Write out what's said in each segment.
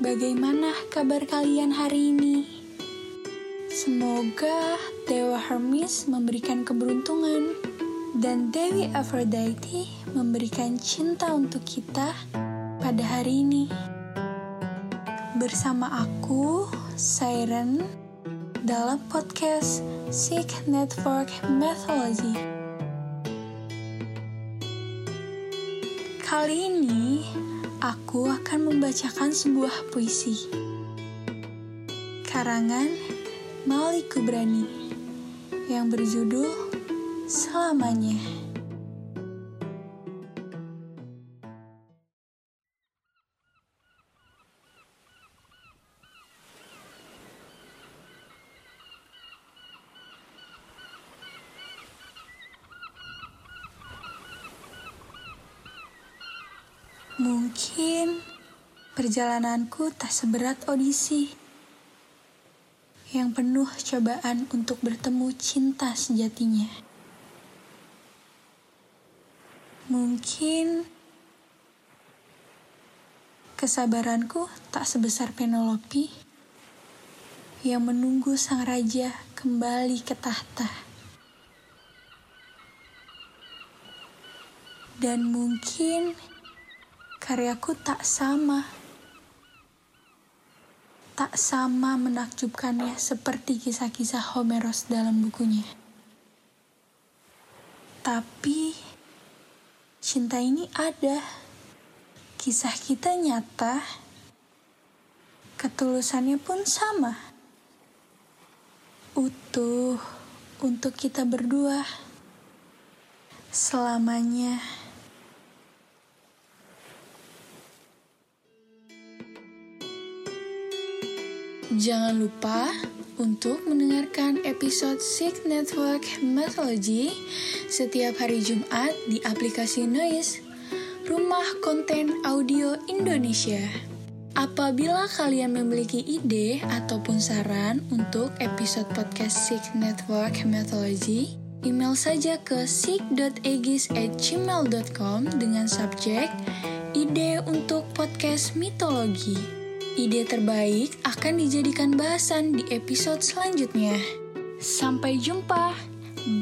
Bagaimana kabar kalian hari ini? Semoga Dewa Hermes memberikan keberuntungan dan Dewi Aphrodite memberikan cinta untuk kita pada hari ini. Bersama aku, Siren, dalam podcast Seek Network Mythology. Kali ini, aku akan membacakan sebuah puisi. Karangan Malik Kubrani yang berjudul Selamanya. Mungkin perjalananku tak seberat audisi yang penuh cobaan untuk bertemu cinta sejatinya. Mungkin kesabaranku tak sebesar Penelope yang menunggu sang raja kembali ke tahta. Dan mungkin karyaku tak sama. Tak sama menakjubkannya seperti kisah-kisah Homeros dalam bukunya. Tapi, cinta ini ada. Kisah kita nyata. Ketulusannya pun sama. Utuh untuk kita berdua. Selamanya. Jangan lupa untuk mendengarkan episode Sick Network Mythology setiap hari Jumat di aplikasi Noise, rumah konten audio Indonesia. Apabila kalian memiliki ide ataupun saran untuk episode podcast Sick Network Mythology, email saja ke sick.egis@gmail.com dengan subjek ide untuk podcast mitologi. Ide terbaik akan dijadikan bahasan di episode selanjutnya. Sampai jumpa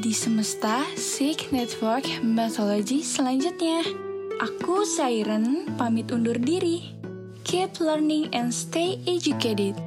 di semesta Seek Network Mythology selanjutnya. Aku Siren, pamit undur diri. Keep learning and stay educated.